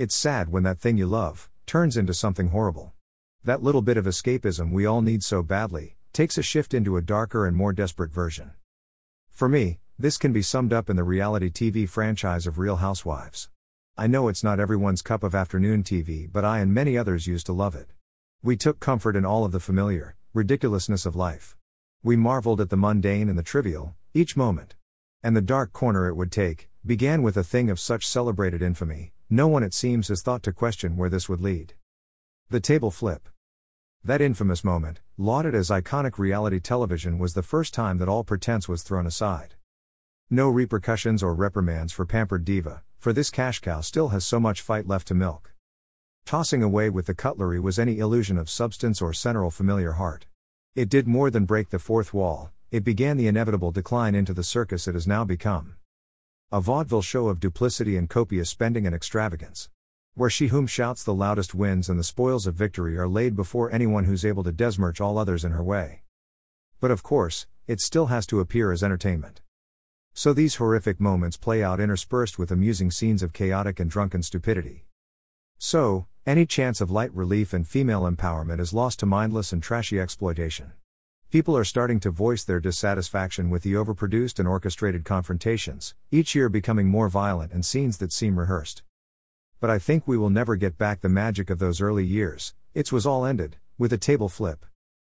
It's sad when that thing you love turns into something horrible. That little bit of escapism we all need so badly takes a shift into a darker and more desperate version. For me, this can be summed up in the reality TV franchise of Real Housewives. I know it's not everyone's cup of afternoon TV, but I and many others used to love it. We took comfort in all of the familiar, ridiculousness of life. We marveled at the mundane and the trivial, each moment. And the dark corner it would take, began with a thing of such celebrated infamy, no one it seems has thought to question where this would lead. The table flip. That infamous moment, lauded as iconic reality television, was the first time that all pretense was thrown aside. No repercussions or reprimands for pampered diva, for this cash cow still has so much fight left to milk. Tossing away with the cutlery was any illusion of substance or central familiar heart. It did more than break the fourth wall, it began the inevitable decline into the circus it has now become. A vaudeville show of duplicity and copious spending and extravagance. Where she whom shouts the loudest wins and the spoils of victory are laid before anyone who's able to desmirch all others in her way. But of course, it still has to appear as entertainment. So these horrific moments play out interspersed with amusing scenes of chaotic and drunken stupidity. So, any chance of light relief and female empowerment is lost to mindless and trashy exploitation. People are starting to voice their dissatisfaction with the overproduced and orchestrated confrontations, each year becoming more violent and scenes that seem rehearsed. But I think we will never get back the magic of those early years, it was all ended, with a table flip.